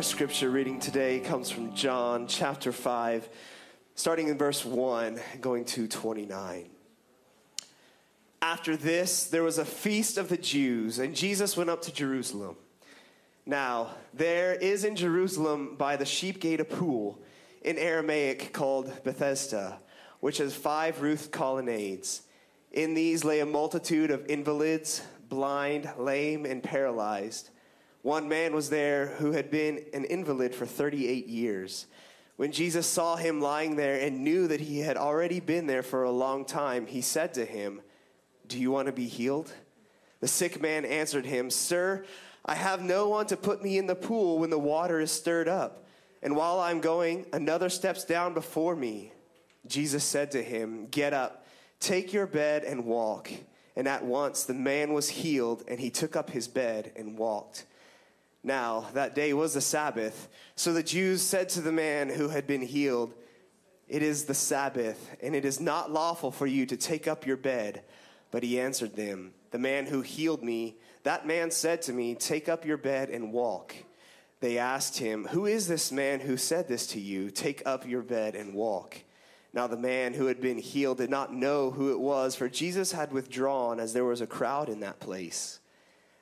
Our scripture reading today comes from John chapter 5, starting in verse 1, going to 29. After this, there was a feast of the Jews, and Jesus went up to Jerusalem. Now, there is in Jerusalem by the sheep gate a pool, in Aramaic called Bethesda, which has five roofed colonnades. In these lay a multitude of invalids, blind, lame, and paralyzed. One man was there who had been an invalid for 38 years. When Jesus saw him lying there and knew that he had already been there for a long time, he said to him, Do you want to be healed? The sick man answered him, Sir, I have no one to put me in the pool when the water is stirred up. And while I'm going, another steps down before me. Jesus said to him, Get up, take your bed, and walk. And at once the man was healed, and he took up his bed and walked. Now, that day was the Sabbath. So the Jews said to the man who had been healed, It is the Sabbath, and it is not lawful for you to take up your bed. But he answered them, The man who healed me, that man said to me, Take up your bed and walk. They asked him, Who is this man who said this to you? Take up your bed and walk. Now the man who had been healed did not know who it was, for Jesus had withdrawn as there was a crowd in that place.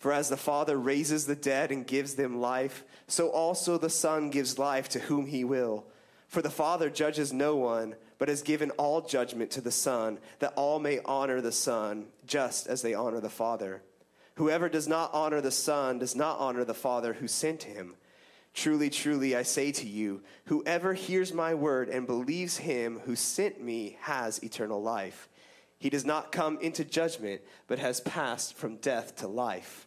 For as the Father raises the dead and gives them life, so also the Son gives life to whom he will. For the Father judges no one, but has given all judgment to the Son, that all may honor the Son, just as they honor the Father. Whoever does not honor the Son does not honor the Father who sent him. Truly, truly, I say to you, whoever hears my word and believes him who sent me has eternal life. He does not come into judgment, but has passed from death to life.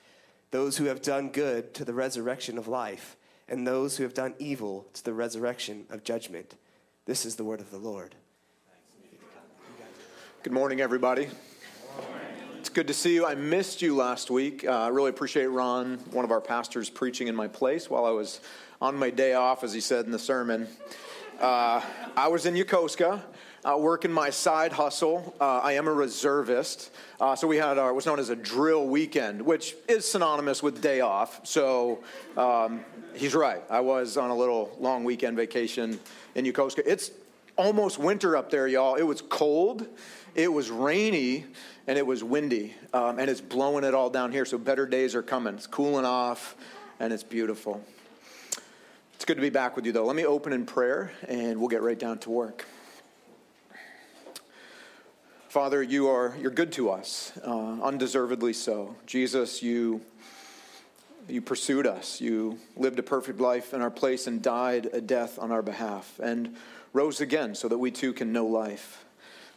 Those who have done good to the resurrection of life, and those who have done evil to the resurrection of judgment. This is the word of the Lord. Good morning, everybody It's good to see you. I missed you last week. Uh, I really appreciate Ron, one of our pastors, preaching in my place while I was on my day off, as he said in the sermon. Uh, I was in Yokosuka. Uh, working my side hustle. Uh, I am a reservist. Uh, so we had our, what's known as a drill weekend, which is synonymous with day off. So um, he's right. I was on a little long weekend vacation in Yokosuka. It's almost winter up there, y'all. It was cold, it was rainy, and it was windy, um, and it's blowing it all down here. So better days are coming. It's cooling off, and it's beautiful. It's good to be back with you, though. Let me open in prayer, and we'll get right down to work. Father, you are you're good to us, uh, undeservedly so. Jesus, you you pursued us. You lived a perfect life in our place and died a death on our behalf, and rose again so that we too can know life.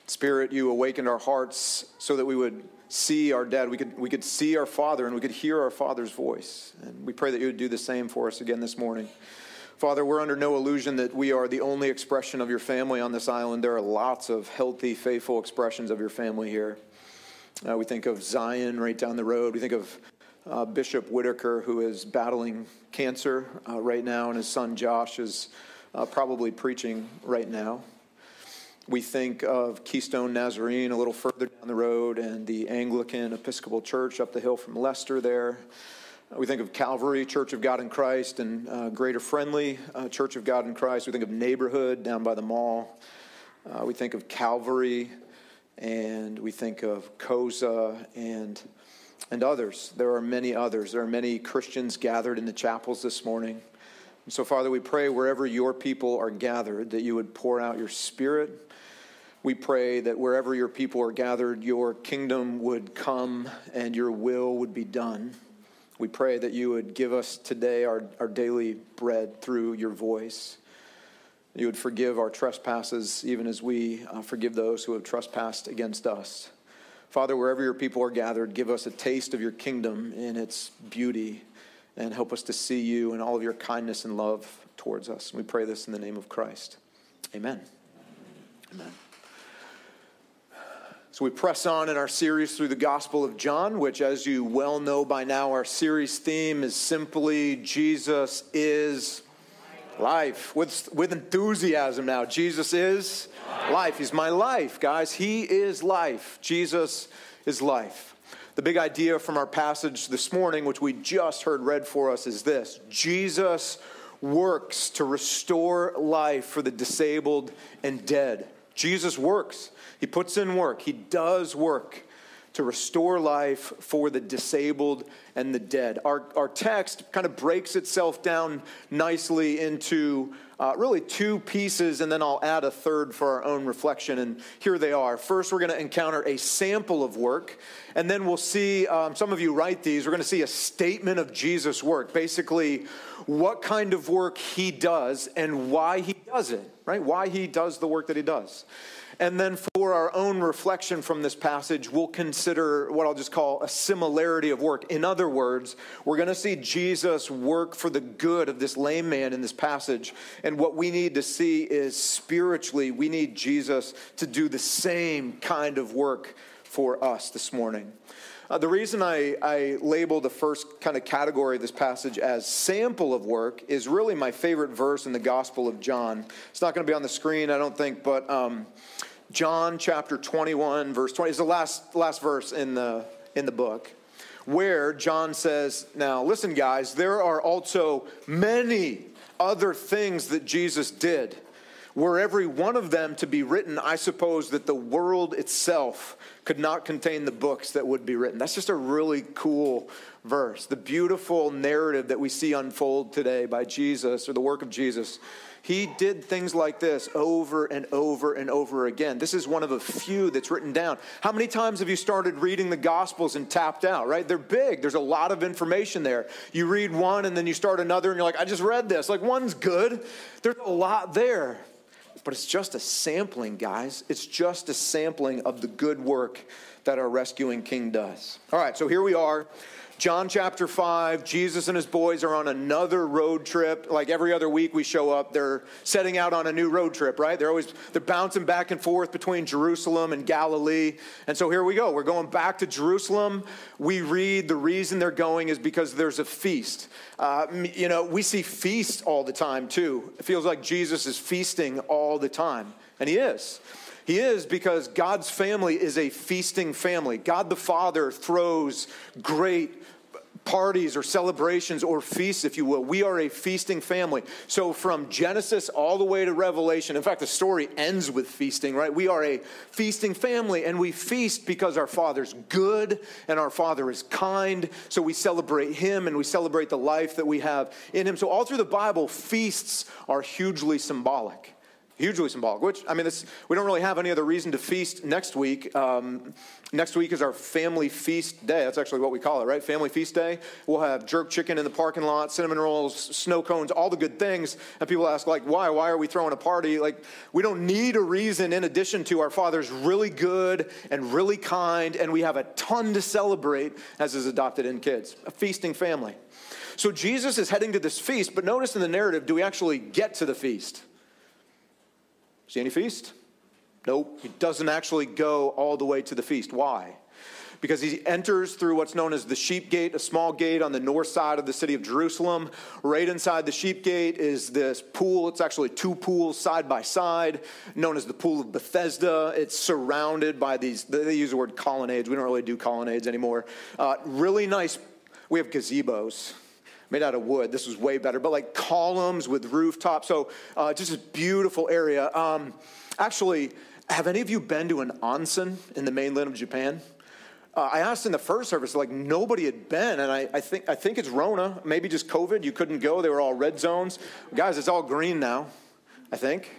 Spirit, you awakened our hearts so that we would see our dad, we could, we could see our father, and we could hear our father's voice. And we pray that you would do the same for us again this morning. Father, we're under no illusion that we are the only expression of your family on this island. There are lots of healthy, faithful expressions of your family here. Uh, we think of Zion right down the road. We think of uh, Bishop Whitaker, who is battling cancer uh, right now, and his son Josh is uh, probably preaching right now. We think of Keystone Nazarene a little further down the road and the Anglican Episcopal Church up the hill from Lester there. Uh, we think of Calvary, Church of God in Christ, and uh, Greater Friendly, uh, Church of God in Christ. We think of Neighborhood down by the mall. Uh, we think of Calvary, and we think of COSA and, and others. There are many others. There are many Christians gathered in the chapels this morning. And so, Father, we pray wherever your people are gathered that you would pour out your Spirit. We pray that wherever your people are gathered, your kingdom would come and your will would be done. We pray that you would give us today our, our daily bread through your voice. You would forgive our trespasses, even as we uh, forgive those who have trespassed against us. Father, wherever your people are gathered, give us a taste of your kingdom in its beauty and help us to see you and all of your kindness and love towards us. We pray this in the name of Christ. Amen. Amen. So we press on in our series through the Gospel of John, which, as you well know by now, our series theme is simply Jesus is Life with, with enthusiasm now. Jesus is life. life. He's my life, guys. He is life. Jesus is life. The big idea from our passage this morning, which we just heard read for us, is this Jesus works to restore life for the disabled and dead. Jesus works. He puts in work. He does work to restore life for the disabled and the dead. Our, our text kind of breaks itself down nicely into uh, really two pieces, and then I'll add a third for our own reflection. And here they are. First, we're going to encounter a sample of work, and then we'll see um, some of you write these. We're going to see a statement of Jesus' work, basically, what kind of work he does and why he does it, right? Why he does the work that he does. And then for our own reflection from this passage, we'll consider what I'll just call a similarity of work. In other words, we're going to see Jesus work for the good of this lame man in this passage. And what we need to see is spiritually, we need Jesus to do the same kind of work for us this morning. Uh, the reason I, I label the first kind of category of this passage as sample of work is really my favorite verse in the Gospel of John. It's not going to be on the screen, I don't think, but um, John chapter 21, verse 20 is the last, last verse in the, in the book, where John says, Now, listen, guys, there are also many other things that Jesus did. Were every one of them to be written, I suppose that the world itself could not contain the books that would be written. That's just a really cool verse. The beautiful narrative that we see unfold today by Jesus or the work of Jesus. He did things like this over and over and over again. This is one of a few that's written down. How many times have you started reading the Gospels and tapped out, right? They're big, there's a lot of information there. You read one and then you start another and you're like, I just read this. Like, one's good. There's a lot there but it's just a sampling, guys. It's just a sampling of the good work that our rescuing king does. All right, so here we are. John chapter 5, Jesus and his boys are on another road trip. Like every other week we show up, they're setting out on a new road trip, right? They're always they're bouncing back and forth between Jerusalem and Galilee. And so here we go. We're going back to Jerusalem. We read the reason they're going is because there's a feast. Uh, you know, we see feasts all the time too. It feels like Jesus is feasting all the time, and he is. He is because God's family is a feasting family. God the Father throws great parties or celebrations or feasts, if you will. We are a feasting family. So from Genesis all the way to Revelation, in fact, the story ends with feasting, right? We are a feasting family, and we feast because our Father's good and our Father is kind. So we celebrate Him and we celebrate the life that we have in Him. So all through the Bible, feasts are hugely symbolic hugely symbolic which i mean this, we don't really have any other reason to feast next week. Um, next week is our family feast day. That's actually what we call it right? Family feast day. We'll have jerk chicken in the parking lot cinnamon rolls snow cones all the good things. And people ask like why? Why are we throwing a party? Like we don't need a reason in addition to our father's really good and really kind and we have a ton to celebrate as his adopted in kids a feasting family. So jesus is heading to this feast but notice in the narrative do we actually get to the feast See any feast? Nope. He doesn't actually go all the way to the feast. Why? because he enters through what's known as the sheep gate, a small gate on the north side of the city of Jerusalem. Right inside the sheep gate is this pool. It's actually two pools side by side, known as the Pool of Bethesda. It's surrounded by these, they use the word colonnades. We don't really do colonnades anymore. Uh, really nice, we have gazebos made out of wood. This was way better, but like columns with rooftops. So uh, just a beautiful area. Um, actually, have any of you been to an onsen in the mainland of Japan? Uh, I asked in the first service, like nobody had been, and I, I, think I think it's Rona, maybe just COVID. You couldn't go; they were all red zones. Guys, it's all green now. I think.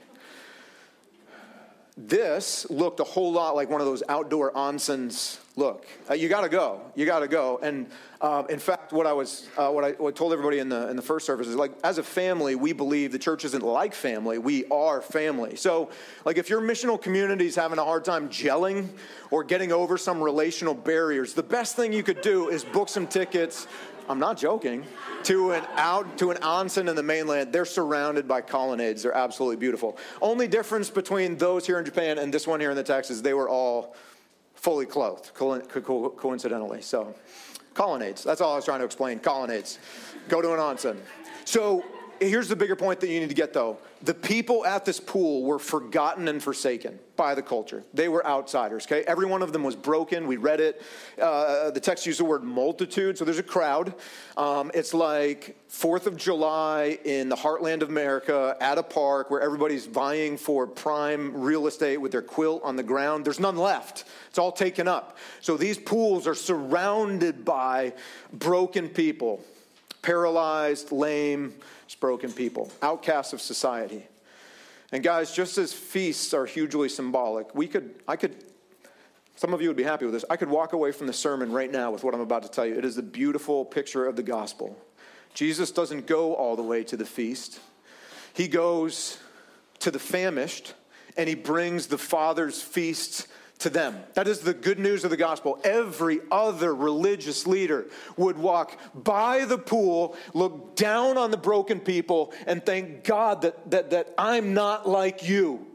This looked a whole lot like one of those outdoor onsens look. Uh, you got to go. You got to go. And uh, in fact, what I was, uh, what I, what I told everybody in the in the first service is like, as a family, we believe the church isn't like family. We are family. So, like, if your missional community is having a hard time gelling or getting over some relational barriers, the best thing you could do is book some tickets I'm not joking, to an out to an onsen in the mainland. They're surrounded by colonnades. They're absolutely beautiful. Only difference between those here in Japan and this one here in the Texas, they were all fully clothed, co- co- coincidentally. So, colonnades. That's all I was trying to explain. Colonnades. Go to an onsen. So here's the bigger point that you need to get though. The people at this pool were forgotten and forsaken by the culture. They were outsiders okay? Every one of them was broken. We read it. Uh, the text used the word multitude so there's a crowd. Um, it's like fourth of july in the heartland of america at a park where everybody's vying for prime real estate with their quilt on the ground. There's none left. It's all taken up. So these pools are surrounded by broken people paralyzed lame broken people, outcasts of society. And guys, just as feasts are hugely symbolic, we could, I could, some of you would be happy with this. I could walk away from the sermon right now with what I'm about to tell you. It is a beautiful picture of the gospel. Jesus doesn't go all the way to the feast, he goes to the famished and he brings the Father's feasts to them. That is the good news of the gospel. Every other religious leader would walk by the pool, look down on the broken people, and thank God that, that, that I'm not like you.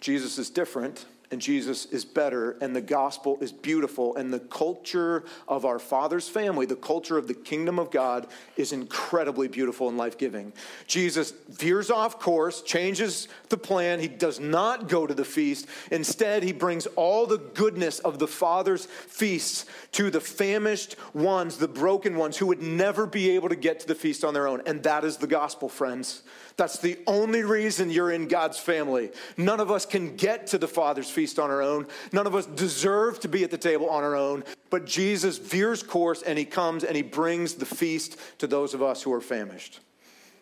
Jesus is different and Jesus is better, and the gospel is beautiful, and the culture of our Father's family, the culture of the kingdom of God, is incredibly beautiful and life giving. Jesus veers off course, changes the plan. He does not go to the feast. Instead, he brings all the goodness of the Father's feasts to the famished ones, the broken ones who would never be able to get to the feast on their own. And that is the gospel, friends. That's the only reason you're in God's family. None of us can get to the Father's feast on our own. None of us deserve to be at the table on our own. But Jesus veers course and he comes and he brings the feast to those of us who are famished.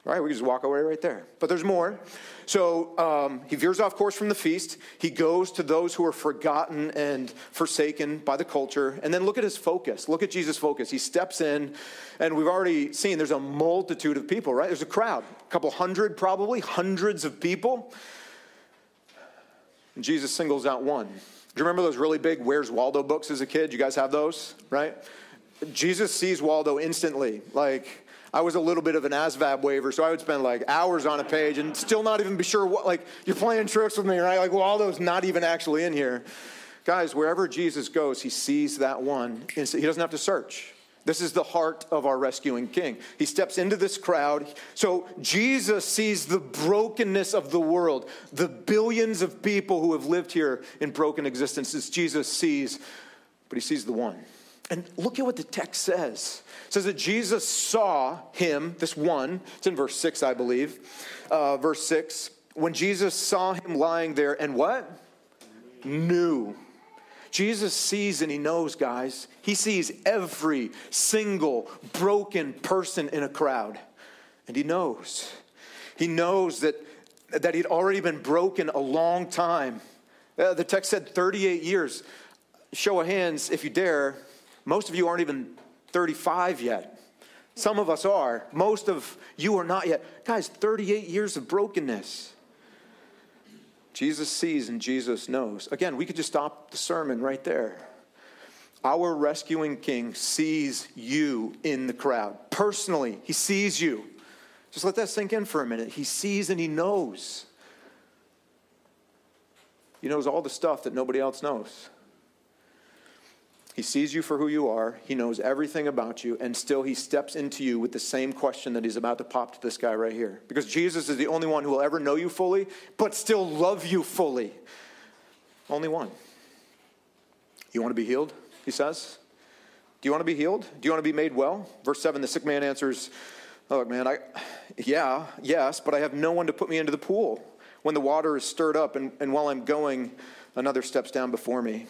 Right, we just walk away right there. But there's more. So um, he veers off course from the feast. He goes to those who are forgotten and forsaken by the culture. And then look at his focus. Look at Jesus' focus. He steps in, and we've already seen there's a multitude of people, right? There's a crowd, a couple hundred probably, hundreds of people. And Jesus singles out one. Do you remember those really big Where's Waldo books as a kid? You guys have those, right? Jesus sees Waldo instantly. Like, I was a little bit of an ASVAB waiver, so I would spend like hours on a page and still not even be sure what, like, you're playing tricks with me, right? Like, Waldo's not even actually in here. Guys, wherever Jesus goes, he sees that one. He doesn't have to search. This is the heart of our rescuing king. He steps into this crowd. So Jesus sees the brokenness of the world, the billions of people who have lived here in broken existences. Jesus sees, but he sees the one. And look at what the text says. It says that Jesus saw him, this one, it's in verse 6, I believe. Uh, verse 6, when Jesus saw him lying there and what? Knew. Jesus sees and he knows, guys. He sees every single broken person in a crowd. And he knows. He knows that, that he'd already been broken a long time. Uh, the text said 38 years. Show of hands, if you dare, most of you aren't even 35 yet. Some of us are. Most of you are not yet. Guys, 38 years of brokenness. Jesus sees and Jesus knows. Again, we could just stop the sermon right there. Our rescuing king sees you in the crowd. Personally, he sees you. Just let that sink in for a minute. He sees and he knows. He knows all the stuff that nobody else knows. He sees you for who you are. He knows everything about you. And still, he steps into you with the same question that he's about to pop to this guy right here. Because Jesus is the only one who will ever know you fully, but still love you fully. Only one. You want to be healed? He says. Do you want to be healed? Do you want to be made well? Verse 7 the sick man answers, Look, man, I, yeah, yes, but I have no one to put me into the pool when the water is stirred up, and, and while I'm going, another steps down before me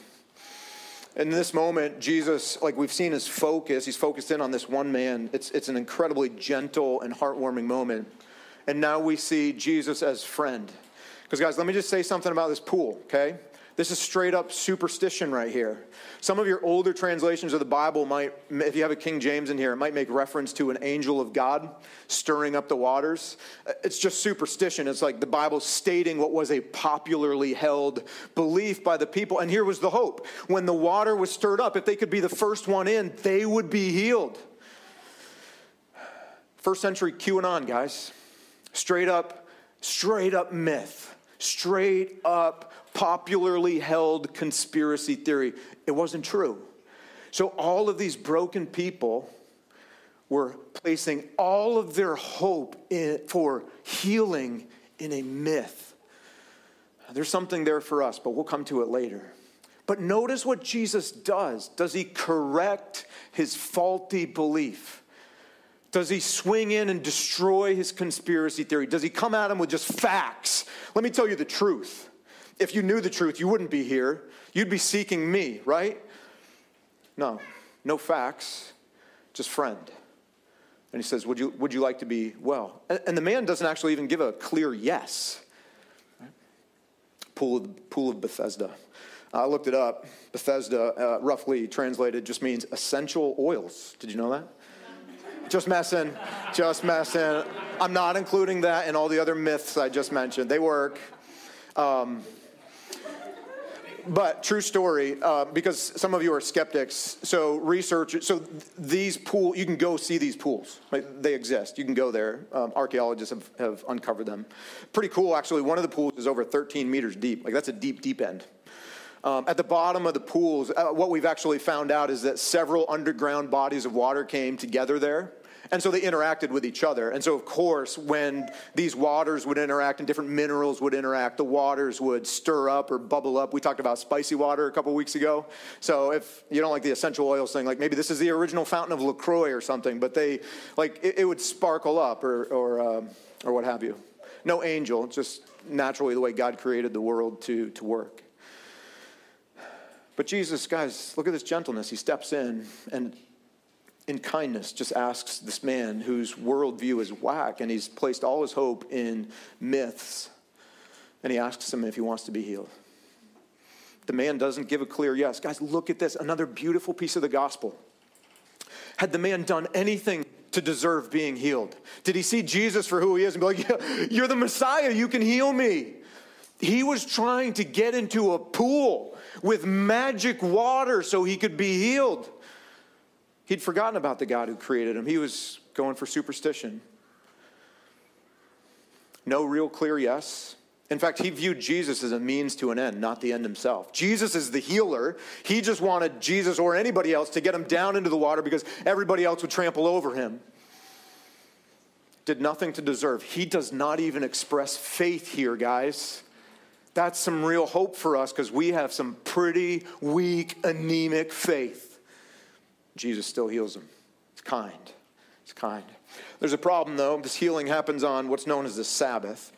in this moment, Jesus, like we've seen his focus, he's focused in on this one man. It's, it's an incredibly gentle and heartwarming moment. And now we see Jesus as friend. Because, guys, let me just say something about this pool, okay? This is straight up superstition right here. Some of your older translations of the Bible might, if you have a King James in here, it might make reference to an angel of God stirring up the waters. Uh, it's just superstition. It's like the Bible stating what was a popularly held belief by the people. And here was the hope. When the water was stirred up, if they could be the first one in, they would be healed. First century QAnon, guys. Straight up, straight up myth. Straight up popularly held conspiracy theory. It wasn't true. So all of these broken people were placing all of their hope in, for healing in a myth. There's something there for us, but we'll come to it later. But notice what Jesus does. Does he correct his faulty belief? Does he swing in and destroy his conspiracy theory? Does he come at him with just facts? Let me tell you the truth. If you knew the truth, you wouldn't be here. You'd be seeking me, right? No, no facts, just friend. And he says, Would you, would you like to be well? And, and the man doesn't actually even give a clear yes. Pool, of, pool of Bethesda. I looked it up. Bethesda, uh, roughly translated, just means essential oils. Did you know that? Just messing, just messing. I'm not including that in all the other myths I just mentioned. They work. Um, but true story, uh, because some of you are skeptics. So research. So these pool, you can go see these pools. Right? They exist. You can go there. Um, archaeologists have, have uncovered them. Pretty cool, actually. One of the pools is over 13 meters deep. Like that's a deep, deep end. Um, at the bottom of the pools, uh, what we've actually found out is that several underground bodies of water came together there and so they interacted with each other. And so, of course, when these waters would interact and different minerals would interact, the waters would stir up or bubble up. We talked about spicy water a couple weeks ago. So, if you don't like the essential oils thing, like maybe this is the original fountain of LaCroix or something, but they, like, it, it would sparkle up or, or, um, or what have you. No angel, just naturally the way God created the world to, to work. But Jesus, guys, look at this gentleness. He steps in and in kindness, just asks this man whose worldview is whack and he's placed all his hope in myths, and he asks him if he wants to be healed. The man doesn't give a clear yes. Guys, look at this another beautiful piece of the gospel. Had the man done anything to deserve being healed? Did he see Jesus for who he is and be like, yeah, You're the Messiah, you can heal me? He was trying to get into a pool with magic water so he could be healed. He'd forgotten about the God who created him. He was going for superstition. No real clear yes. In fact, he viewed Jesus as a means to an end, not the end himself. Jesus is the healer. He just wanted Jesus or anybody else to get him down into the water because everybody else would trample over him. Did nothing to deserve. He does not even express faith here, guys. That's some real hope for us because we have some pretty weak, anemic faith. Jesus still heals him. It's kind. It's kind. There's a problem, though. This healing happens on what's known as the Sabbath.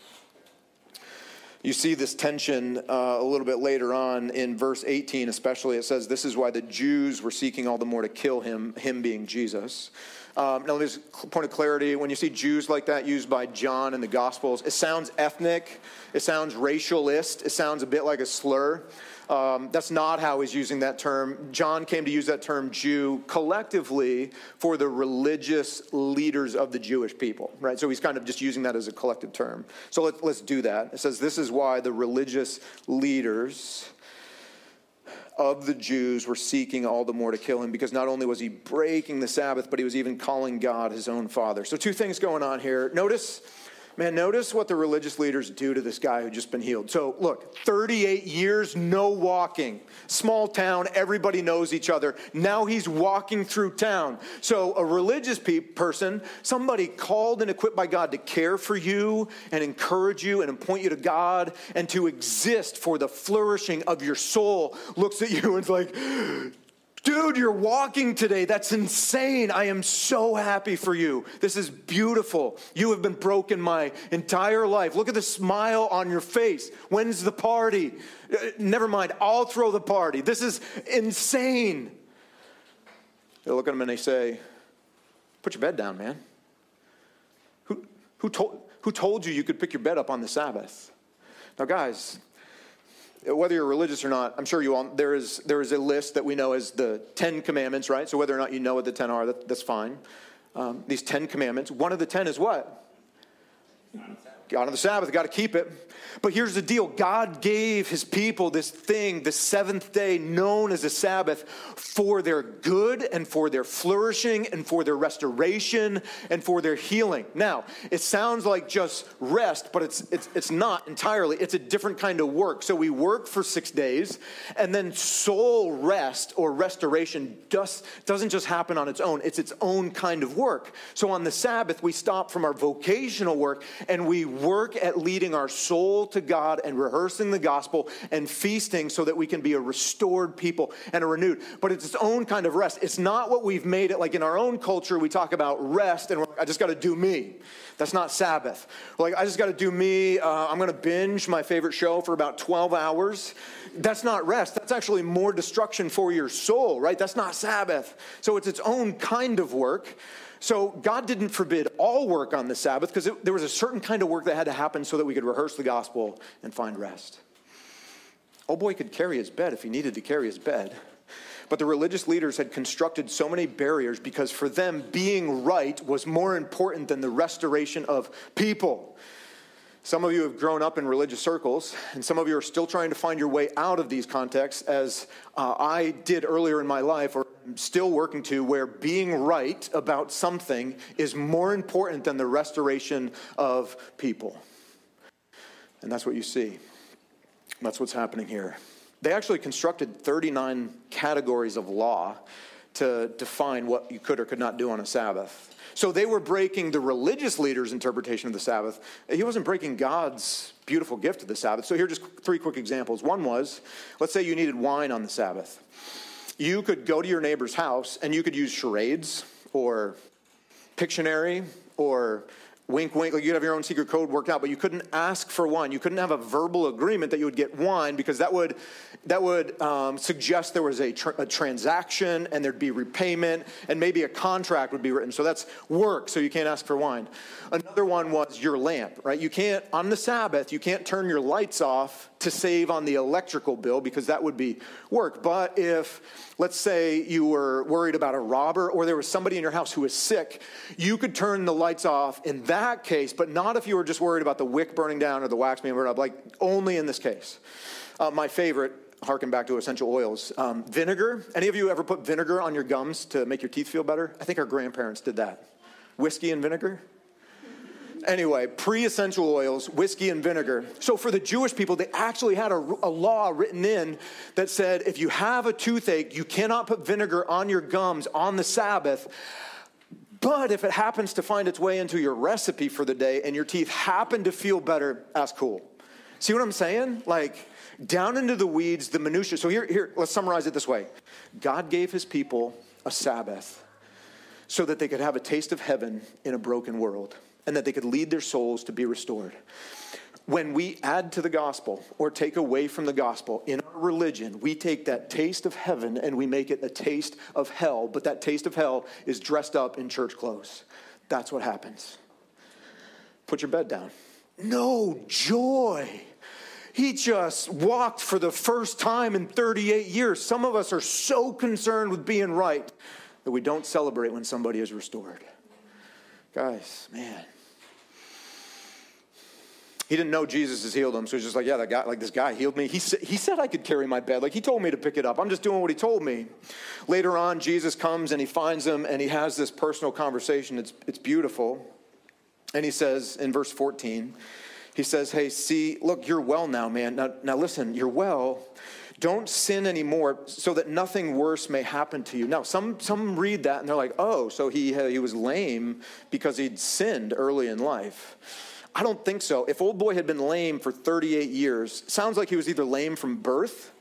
You see this tension uh, a little bit later on in verse 18, especially. It says, This is why the Jews were seeking all the more to kill him, him being Jesus. Um, now, there's a point of clarity. When you see Jews like that used by John in the Gospels, it sounds ethnic, it sounds racialist, it sounds a bit like a slur. Um, that's not how he's using that term. John came to use that term Jew collectively for the religious leaders of the Jewish people, right? So he's kind of just using that as a collective term. So let, let's do that. It says, This is why the religious leaders of the Jews were seeking all the more to kill him because not only was he breaking the Sabbath, but he was even calling God his own father. So, two things going on here. Notice Man, notice what the religious leaders do to this guy who just been healed. So, look, 38 years, no walking. Small town, everybody knows each other. Now he's walking through town. So, a religious pe- person, somebody called and equipped by God to care for you and encourage you and point you to God and to exist for the flourishing of your soul, looks at you and's like, Dude, you're walking today. That's insane. I am so happy for you. This is beautiful. You have been broken my entire life. Look at the smile on your face. When's the party? Uh, never mind, I'll throw the party. This is insane. They look at him and they say, Put your bed down, man. Who, who, told, who told you you could pick your bed up on the Sabbath? Now, guys, whether you're religious or not, I'm sure you all, there is, there is a list that we know as the Ten Commandments, right? So whether or not you know what the ten are, that, that's fine. Um, these Ten Commandments, one of the ten is what? On the Sabbath, got to keep it. But here's the deal God gave his people this thing, the seventh day, known as the Sabbath, for their good and for their flourishing and for their restoration and for their healing. Now, it sounds like just rest, but it's, it's, it's not entirely. It's a different kind of work. So we work for six days, and then soul rest or restoration just, doesn't just happen on its own, it's its own kind of work. So on the Sabbath, we stop from our vocational work and we work at leading our soul to God and rehearsing the gospel and feasting so that we can be a restored people and a renewed. But it's its own kind of rest. It's not what we've made it like in our own culture. We talk about rest and I just got to do me. That's not Sabbath. like, I just got to do me. Uh, I'm going to binge my favorite show for about 12 hours. That's not rest. That's actually more destruction for your soul, right? That's not Sabbath. So it's its own kind of work. So God didn't forbid all work on the Sabbath because there was a certain kind of work that had to happen so that we could rehearse the gospel and find rest. Oh boy could carry his bed if he needed to carry his bed. But the religious leaders had constructed so many barriers because for them, being right was more important than the restoration of people. Some of you have grown up in religious circles, and some of you are still trying to find your way out of these contexts, as uh, I did earlier in my life, or still working to, where being right about something is more important than the restoration of people. And that's what you see. That's what's happening here. They actually constructed 39 categories of law to define what you could or could not do on a Sabbath. So they were breaking the religious leaders' interpretation of the Sabbath. He wasn't breaking God's beautiful gift of the Sabbath. So here are just three quick examples. One was, let's say you needed wine on the Sabbath. You could go to your neighbor's house and you could use charades or Pictionary or wink, wink, like you'd have your own secret code worked out, but you couldn't ask for wine. You couldn't have a verbal agreement that you would get wine because that would, that would um, suggest there was a, a, transaction and there'd be repayment and maybe a contract would be written. So that's work, so you can't ask for wine. Another one was your lamp, right? You can't, on the Sabbath, you can't turn your lights off to save on the electrical bill because that would be work. But if, let's say, you were worried about a robber or there was somebody in your house who was sick, you could turn the lights off in that case, but not if you were just worried about the wick burning down or the wax being burned up, like only in this case. Uh, my favorite, harken back to essential oils, um, vinegar. Any of you ever put vinegar on your gums to make your teeth feel better? I think our grandparents did that. Whiskey and vinegar? Anyway, pre essential oils, whiskey and vinegar. So for the Jewish people, they actually had a, a, law written in that said if you have a toothache, you cannot put vinegar on your gums on the Sabbath. But if it happens to find its way into your recipe for the day and your teeth happen to feel better, that's cool. See what I'm saying? Like, down into the weeds, the minutia. So here, here, let's summarize it this way God gave his people a Sabbath so that they could have a taste of heaven in a broken world and that they could lead their souls to be restored. When we add to the gospel or take away from the gospel in our religion, we take that taste of heaven and we make it a taste of hell, but that taste of hell is dressed up in church clothes. That's what happens. Put your bed down. No joy. He just walked for the first time in 38 years. Some of us are so concerned with being right that we don't celebrate when somebody is restored. Guys, man. He didn't know Jesus has healed him, so he's just like, yeah, that guy, like this guy healed me. He, sa- he said I could carry my bed. Like he told me to pick it up. I'm just doing what he told me. Later on, Jesus comes and he finds him and he has this personal conversation. It's, it's beautiful. And he says in verse 14, he says, Hey, see, look, you're well now, man. Now, now listen, you're well. Don't sin anymore so that nothing worse may happen to you. Now, some, some read that and they're like, oh, so he, he was lame because he'd sinned early in life. I don't think so. If old boy had been lame for 38 years, sounds like he was either lame from birth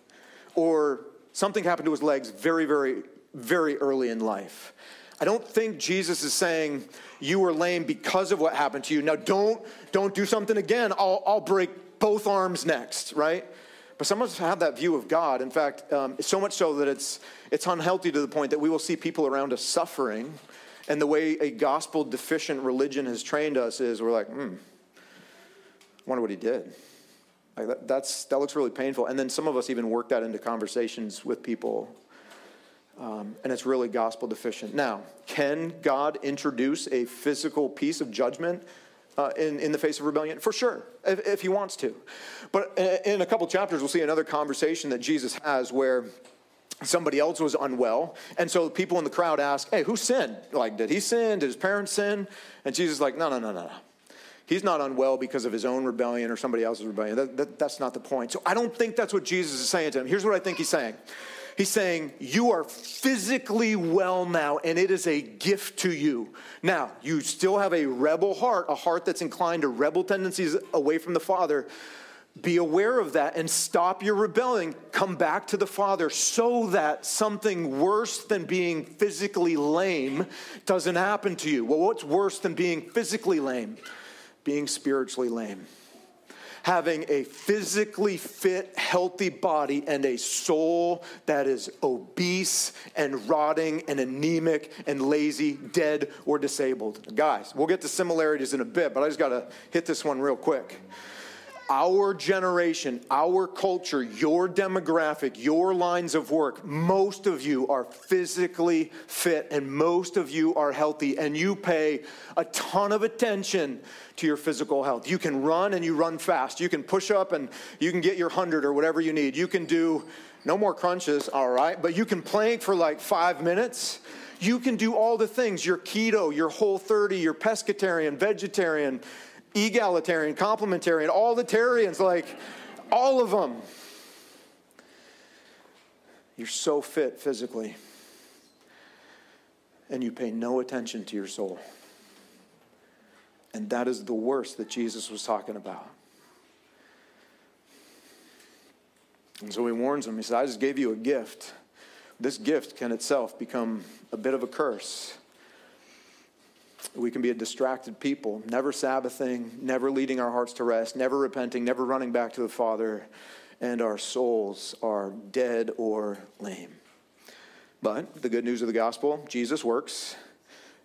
or something happened to his legs very, very, very early in life. I don't think Jesus is saying you were lame because of what happened to you. Now don't don't do something again. I'll I'll break both arms next, right? But some of us have that view of God. In fact, um, so much so that it's it's unhealthy to the point that we will see people around us suffering, and the way a gospel deficient religion has trained us is we're like, hmm, wonder what he did. Like that, that's that looks really painful. And then some of us even work that into conversations with people um, and it's really gospel deficient. Now, can God introduce a physical piece of judgment uh, in, in the face of rebellion? For sure, if, if he wants to. But in a couple chapters, we'll see another conversation that Jesus has where somebody else was unwell. And so people in the crowd ask, hey, who sinned? Like, did he sin? Did his parents sin? And Jesus is like, no, no, no, no, no. He's not unwell because of his own rebellion or somebody else's rebellion. That, that, that's not the point. So I don't think that's what Jesus is saying to him. Here's what I think he's saying He's saying, You are physically well now, and it is a gift to you. Now, you still have a rebel heart, a heart that's inclined to rebel tendencies away from the Father. Be aware of that and stop your rebelling. Come back to the Father so that something worse than being physically lame doesn't happen to you. Well, what's worse than being physically lame? Being spiritually lame having a physically fit, healthy body and a soul that is obese and rotting and anemic and lazy, dead or disabled. Guys, we'll get to similarities in a bit, but I just got to hit this one real quick our generation, our culture, your demographic, your lines of work, most of you are physically fit and most of you are healthy, and you pay a ton of attention to your physical health. You can run and you run fast. You can push up and you can get your 100 or whatever you need. You can do no more crunches, all right, but you can plank for like five minutes. You can do all the things. Your keto, your whole 30, your pescatarian, vegetarian egalitarian, complementarian, all the tarians, like all of them. You're so fit physically, and you pay no attention to your soul. And that is the worst that Jesus was talking about. And so he warns them. He says, I just gave you a gift. This gift can itself become a bit of a curse. We can be a distracted people, never Sabbathing, never leading our hearts to rest, never repenting, never running back to the Father, and our souls are dead or lame. But the good news of the gospel Jesus works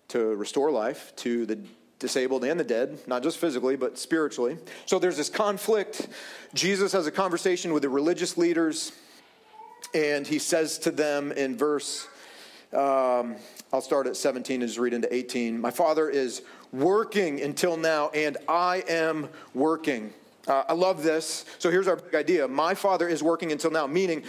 to restore life to the disabled and the dead, not just physically, but spiritually. So there's this conflict. Jesus has a conversation with the religious leaders, and he says to them in verse um, I'll start at 17 and just read into 18. My father is working until now, and I am working. Uh, I love this. So here's our big idea. My Father is working until now, meaning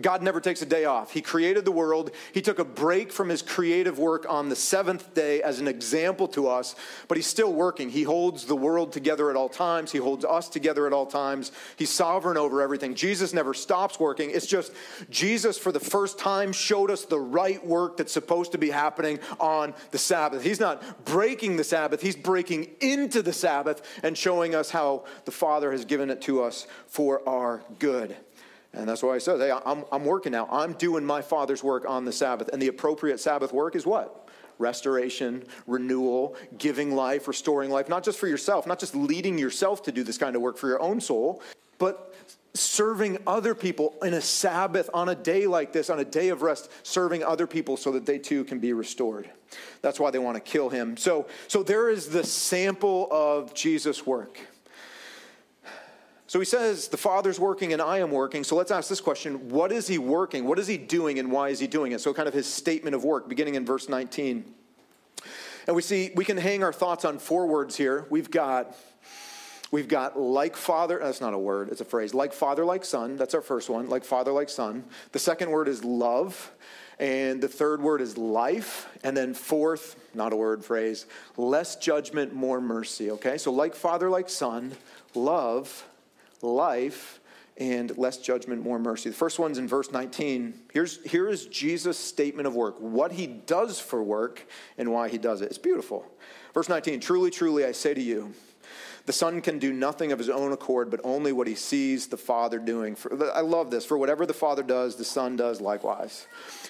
God never takes a day off. He created the world. He took a break from his creative work on the seventh day as an example to us, but he's still working. He holds the world together at all times. He holds us together at all times. He's sovereign over everything. Jesus never stops working. It's just Jesus, for the first time, showed us the right work that's supposed to be happening on the Sabbath. He's not breaking the Sabbath, he's breaking into the Sabbath and showing us how the Father has given it to us for our good. And that's why I said, hey, I'm, I'm working now. I'm doing my Father's work on the Sabbath. And the appropriate Sabbath work is what? Restoration, renewal, giving life, restoring life, not just for yourself, not just leading yourself to do this kind of work for your own soul, but serving other people in a Sabbath, on a day like this, on a day of rest, serving other people so that they too can be restored. That's why they want to kill him. So, so there is the sample of Jesus' work. So he says, The Father's working and I am working. So let's ask this question What is he working? What is he doing and why is he doing it? So, kind of his statement of work, beginning in verse 19. And we see, we can hang our thoughts on four words here. We've got. We've got like father, that's not a word, it's a phrase. Like father, like son. That's our first one. Like father, like son. The second word is love. And the third word is life. And then fourth, not a word phrase, less judgment, more mercy. Okay? So, like Father, like Son, love, life, and less judgment, more mercy. The first one's in verse 19. Here's, here is Jesus' statement of work, what he does for work and why he does it. It's beautiful. Verse 19 Truly, truly, I say to you, the Son can do nothing of his own accord, but only what he sees the Father doing. For, I love this. For whatever the Father does, the Son does likewise.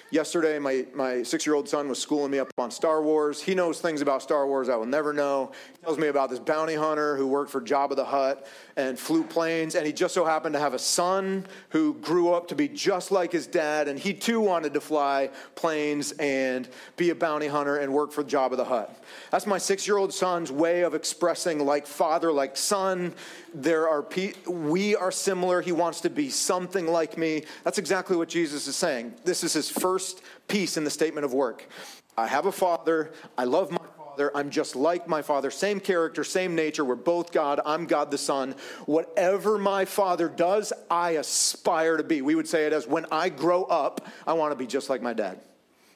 Yesterday, my, my six year old son was schooling me up on Star Wars. He knows things about Star Wars I will never know. He tells me about this bounty hunter who worked for Jabba the Hutt and flew planes. And he just so happened to have a son who grew up to be just like his dad. And he too wanted to fly planes and be a bounty hunter and work for Jabba the Hutt. That's my six year old son's way of expressing like father, like son. There are pe- we are similar. He wants to be something like me. That's exactly what Jesus is saying. This is his first piece in the statement of work. I have a father. I love my father. I'm just like my father. Same character, same nature. We're both God. I'm God the Son. Whatever my father does, I aspire to be. We would say it as when I grow up, I want to be just like my dad.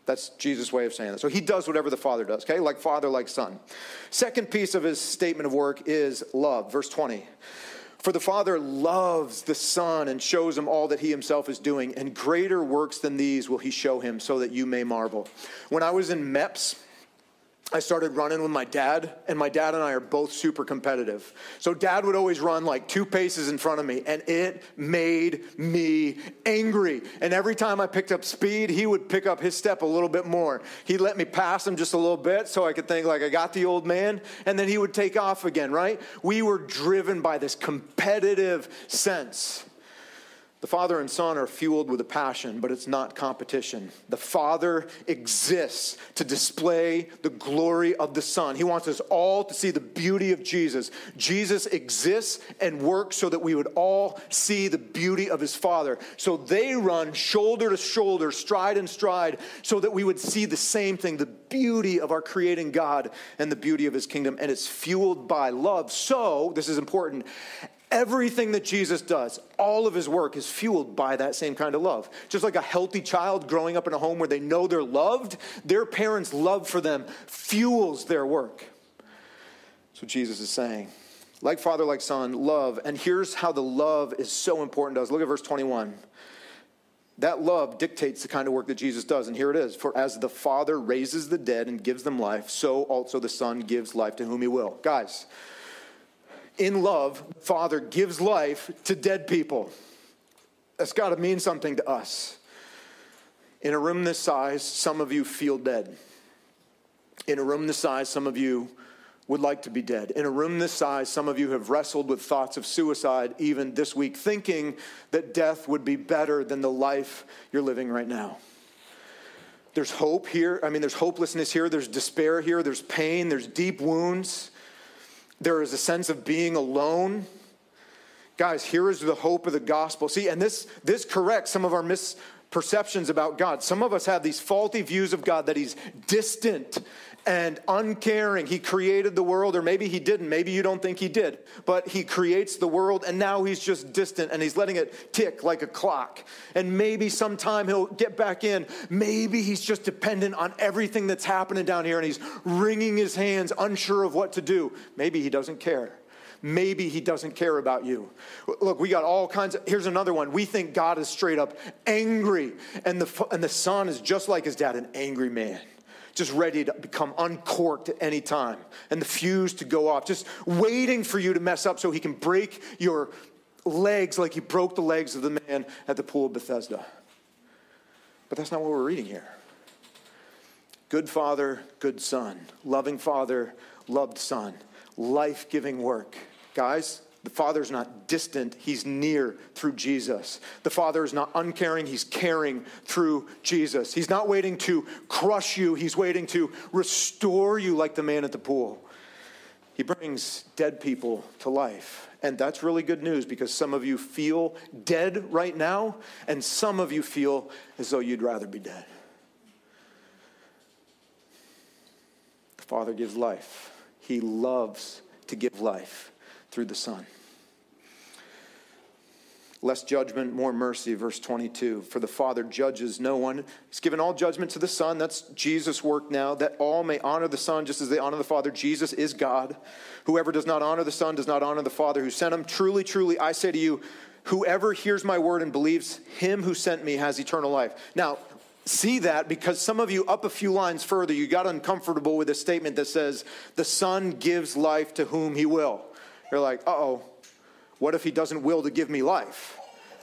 That's Jesus' way of saying that. So he does whatever the Father does, okay? Like Father, like Son. Second piece of his statement of work is love. Verse 20. For the Father loves the Son and shows him all that he himself is doing, and greater works than these will he show him so that you may marvel. When I was in MEPS, I started running with my dad, and my dad and I are both super competitive. So, dad would always run like two paces in front of me, and it made me angry. And every time I picked up speed, he would pick up his step a little bit more. He'd let me pass him just a little bit so I could think, like, I got the old man, and then he would take off again, right? We were driven by this competitive sense. The Father and Son are fueled with a passion, but it's not competition. The Father exists to display the glory of the Son. He wants us all to see the beauty of Jesus. Jesus exists and works so that we would all see the beauty of His Father. So they run shoulder to shoulder, stride and stride, so that we would see the same thing the beauty of our creating God and the beauty of His kingdom. And it's fueled by love. So, this is important Everything that Jesus does, all of his work is fueled by that same kind of love. Just like a healthy child growing up in a home where they know they're loved, their parents' love for them fuels their work. That's what Jesus is saying. Like Father, like Son, love. And here's how the love is so important to us. Look at verse 21. That love dictates the kind of work that Jesus does. And here it is For as the Father raises the dead and gives them life, so also the Son gives life to whom he will. Guys, in love, Father gives life to dead people. That's got to mean something to us. In a room this size, some of you feel dead. In a room this size, some of you would like to be dead. In a room this size, some of you have wrestled with thoughts of suicide even this week, thinking that death would be better than the life you're living right now. There's hope here. I mean, there's hopelessness here. There's despair here. There's pain. There's deep wounds. There is a sense of being alone. Guys, here is the hope of the gospel. See, and this, this corrects some of our misperceptions about God. Some of us have these faulty views of God that He's distant and uncaring. He created the world, or maybe He didn't. Maybe you don't think He did. But He creates the world, and now He's just distant and He's letting it tick like a clock. And maybe sometime He'll get back in. Maybe He's just dependent on everything that's happening down here and He's wringing His hands, unsure of what to do. Maybe He doesn't care maybe he doesn't care about you. Look, we got all kinds of, here's another one. We think God is straight up angry, and the, and the son is just like his dad, an angry man. Just ready to become uncorked at any time, and the fuse to go off, just waiting for you to mess up so he can break your legs like he broke the legs of the man at the pool of Bethesda. But that's not what we're reading here. Good father, good son. Loving father, loved son life giving work. Guys, the Father is not distant, He's near through Jesus. The Father is not uncaring, He's caring through Jesus. He's not waiting to crush you, He's waiting to restore you like the man at the pool. He brings dead people to life. And that's really good news because some of you feel dead right now, and some of you feel as though you'd rather be dead. The Father gives life. He loves to give life through the Son. Less judgment, more mercy. Verse 22 For the Father judges no one. He's given all judgment to the Son. That's Jesus' work now, that all may honor the Son just as they honor the Father. Jesus is God. Whoever does not honor the Son does not honor the Father who sent him. Truly, truly, I say to you, whoever hears my word and believes him who sent me has eternal life. Now, see that because some of you up a few lines further you got uncomfortable with a statement that says the son gives life to whom he will you're like uh-oh what if he doesn't will to give me life?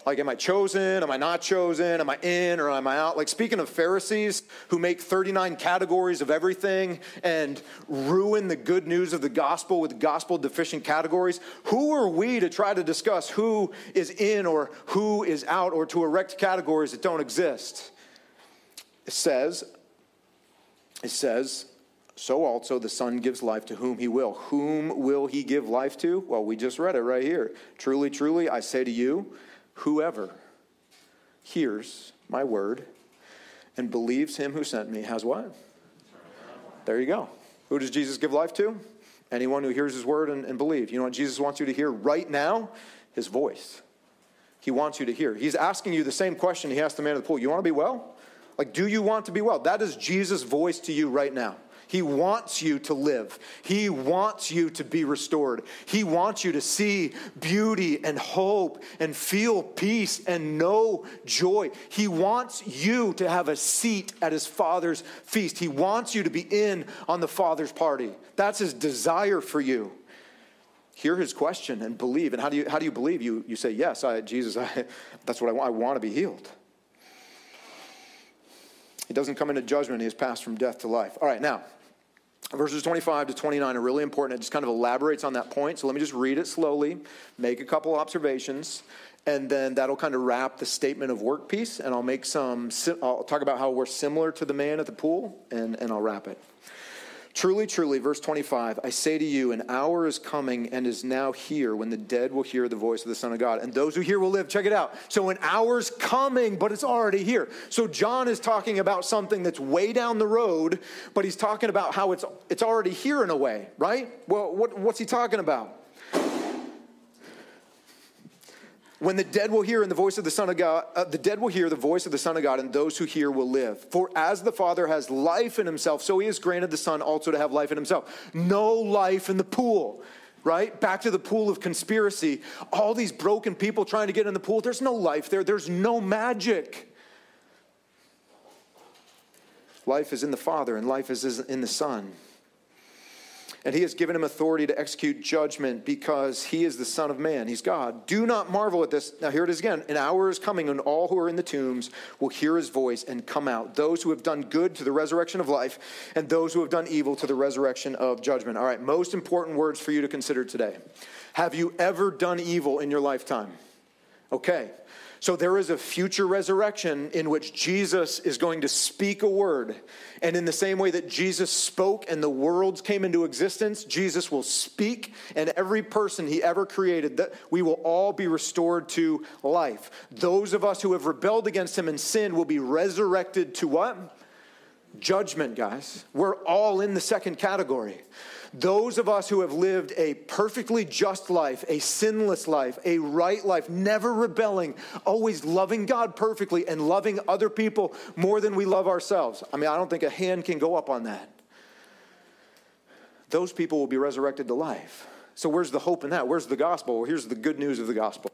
Like am i chosen? Am i not chosen? Am i in or am i out? Like speaking of pharisees who make 39 categories of everything and ruin the good news of the gospel with gospel deficient categories who are we to try to discuss who is in or who is out or to erect categories that don't exist? It says, it says, so also the Son gives life to whom he will. Whom will he give life to? Well, we just read it right here. Truly, truly, I say to you, whoever hears my word and believes him who sent me has what? There you go. Who does Jesus give life to? Anyone who hears his word and, and believes. You know what Jesus wants you to hear right now? His voice. He wants you to hear. He's asking you the same question he asked the man at the pool. You want to be well? Like, do you want to be well? That is Jesus' voice to you right now. He wants you to live. He wants you to be restored. He wants you to see beauty and hope and feel peace and know joy. He wants you to have a seat at his Father's feast. He wants you to be in on the Father's party. That's his desire for you. Hear his question and believe. And how do you, how do you believe? You, you say, Yes, I, Jesus, I, that's what I want. I want to be healed. He doesn't come into judgment, he has passed from death to life. All right, now, verses 25 to 29 are really important. It just kind of elaborates on that point. So let me just read it slowly, make a couple observations, and then that'll kind of wrap the statement of work piece. And I'll make some, I'll talk about how we're similar to the man at the pool, and, and I'll wrap it. Truly, truly, verse 25, I say to you, an hour is coming and is now here when the dead will hear the voice of the Son of God, and those who hear will live. Check it out. So, an hour's coming, but it's already here. So, John is talking about something that's way down the road, but he's talking about how it's, it's already here in a way, right? Well, what, what's he talking about? When the dead will hear in the voice of the Son of God, uh, the dead will hear the voice of the Son of God, and those who hear will live. For as the Father has life in himself, so he has granted the Son also to have life in himself. No life in the pool, right? Back to the pool of conspiracy. All these broken people trying to get in the pool, there's no life there, there's no magic. Life is in the Father, and life is in the Son and he has given him authority to execute judgment because he is the Son of Man. He's God. Do not marvel at this. Now, here it is again. An hour is coming when all who are in the tombs will hear his voice and come out. Those who have done good to the resurrection of life, and those who have done evil to the resurrection of judgment. All right, most important words for you to consider today. Have you ever done evil in your lifetime? Okay, so there is a future resurrection in which Jesus is going to speak a word. And in the same way that Jesus spoke and the worlds came into existence, Jesus will speak, and every person he ever created, that we will all be restored to life. Those of us who have rebelled against him and sinned will be resurrected to what? Judgment, guys. We're all in the second category. Those of us who have lived a perfectly just life, a sinless life, a right life, never rebelling, always loving God perfectly and loving other people more than we love ourselves. I mean, I don't think a hand can go up on that. Those people will be resurrected to life. So, where's the hope in that? Where's the gospel? Well, here's the good news of the gospel.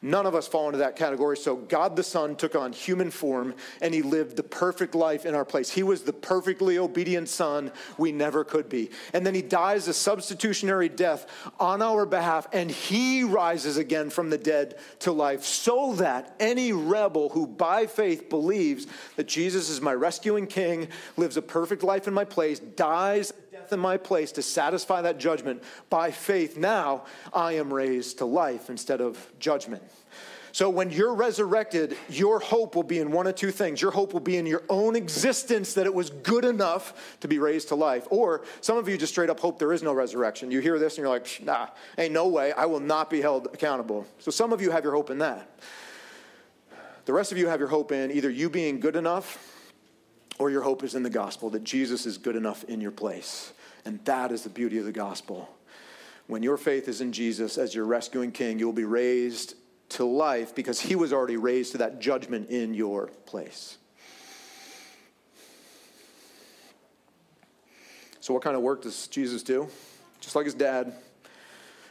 None of us fall into that category. So God the Son took on human form and he lived the perfect life in our place. He was the perfectly obedient Son we never could be. And then he dies a substitutionary death on our behalf and he rises again from the dead to life so that any rebel who by faith believes that Jesus is my rescuing king, lives a perfect life in my place, dies death in my place to satisfy that judgment. By faith, now I am raised to life instead of judgment. So when you're resurrected, your hope will be in one of two things. Your hope will be in your own existence that it was good enough to be raised to life. Or some of you just straight up hope there is no resurrection. You hear this and you're like, nah, ain't no way. I will not be held accountable. So some of you have your hope in that. The rest of you have your hope in either you being good enough or your hope is in the gospel that Jesus is good enough in your place. And that is the beauty of the gospel. When your faith is in Jesus as your rescuing king, you'll be raised to life because he was already raised to that judgment in your place. So, what kind of work does Jesus do? Just like his dad,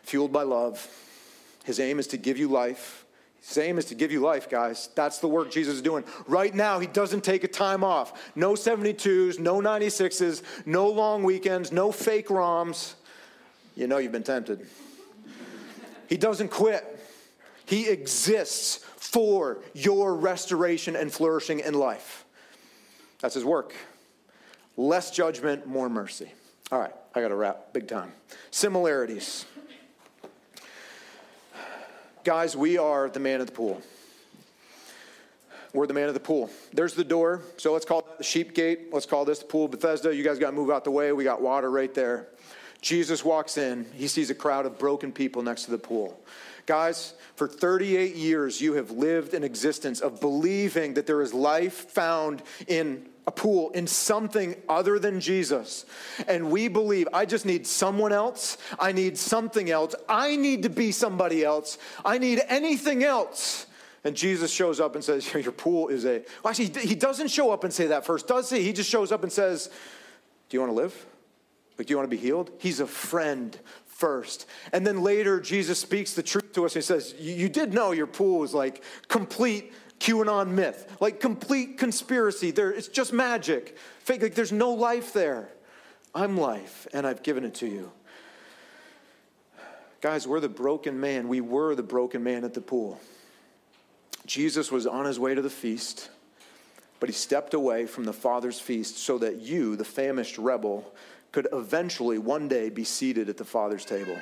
fueled by love. His aim is to give you life. Aim is to give you life, guys. That's the work Jesus is doing. Right now, he doesn't take a time off. No 72s, no 96s, no long weekends, no fake ROMs. You know you've been tempted. He doesn't quit. He exists for your restoration and flourishing in life. That's his work. Less judgment, more mercy. All right, I got to wrap big time. Similarities. Guys, we are the man at the pool. We're the man at the pool. There's the door. So let's call that the sheep gate. Let's call this the pool of Bethesda. You guys got to move out the way. We got water right there. Jesus walks in. He sees a crowd of broken people next to the pool. Guys, for 38 years, you have lived an existence of believing that there is life found in a pool, in something other than Jesus. And we believe, I just need someone else. I need something else. I need to be somebody else. I need anything else. And Jesus shows up and says, Your pool is a. Well, actually, he doesn't show up and say that first, does he? He just shows up and says, Do you want to live? Like, do you want to be healed? He's a friend first. And then later, Jesus speaks the truth to us. He says, You did know your pool was like complete QAnon myth, like complete conspiracy. There, it's just magic. Fake, like there's no life there. I'm life, and I've given it to you. Guys, we're the broken man. We were the broken man at the pool. Jesus was on his way to the feast, but he stepped away from the Father's feast so that you, the famished rebel, could eventually one day be seated at the Father's table.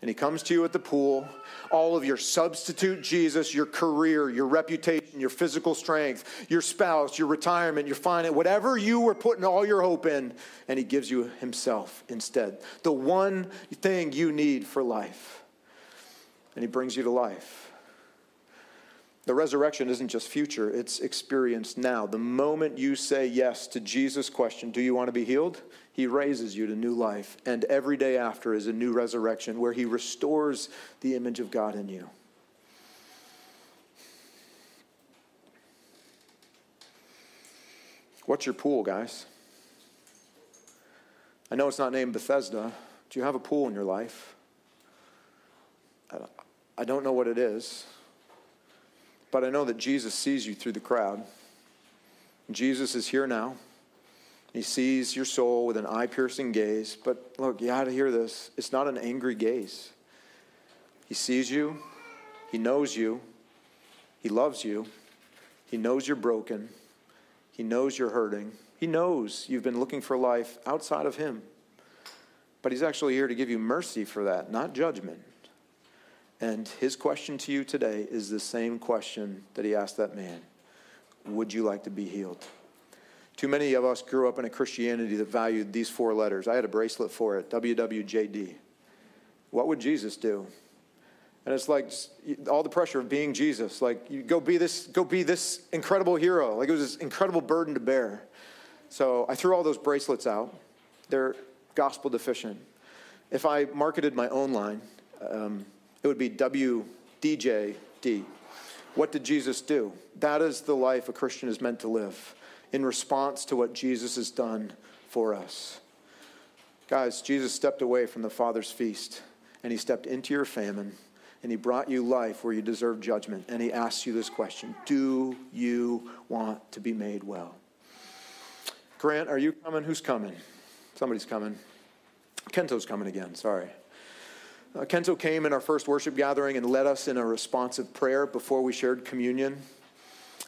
And he comes to you at the pool, all of your substitute Jesus, your career, your reputation, your physical strength, your spouse, your retirement, your finance, whatever you were putting all your hope in, and he gives you himself instead. The one thing you need for life. And he brings you to life. The resurrection isn't just future, it's experienced now. The moment you say yes to Jesus' question, Do you want to be healed? He raises you to new life. And every day after is a new resurrection where He restores the image of God in you. What's your pool, guys? I know it's not named Bethesda. Do you have a pool in your life? I don't know what it is. But I know that Jesus sees you through the crowd. Jesus is here now. He sees your soul with an eye piercing gaze. But look, you got to hear this. It's not an angry gaze. He sees you, He knows you, He loves you, He knows you're broken, He knows you're hurting, He knows you've been looking for life outside of Him. But He's actually here to give you mercy for that, not judgment. And his question to you today is the same question that he asked that man Would you like to be healed? Too many of us grew up in a Christianity that valued these four letters. I had a bracelet for it WWJD. What would Jesus do? And it's like all the pressure of being Jesus. Like, you go be this, go be this incredible hero. Like, it was this incredible burden to bear. So I threw all those bracelets out. They're gospel deficient. If I marketed my own line, um, it would be WDJD. What did Jesus do? That is the life a Christian is meant to live in response to what Jesus has done for us. Guys, Jesus stepped away from the Father's feast and he stepped into your famine and he brought you life where you deserve judgment and he asks you this question Do you want to be made well? Grant, are you coming? Who's coming? Somebody's coming. Kento's coming again, sorry. Uh, Kento came in our first worship gathering and led us in a responsive prayer before we shared communion.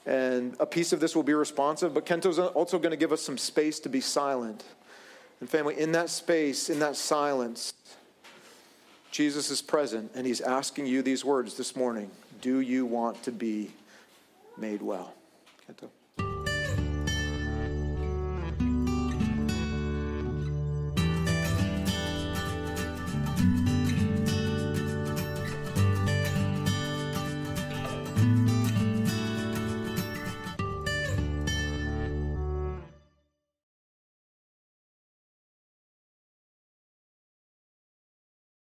And a piece of this will be responsive, but Kento's also going to give us some space to be silent. And family, in that space, in that silence, Jesus is present and he's asking you these words this morning Do you want to be made well? Kento.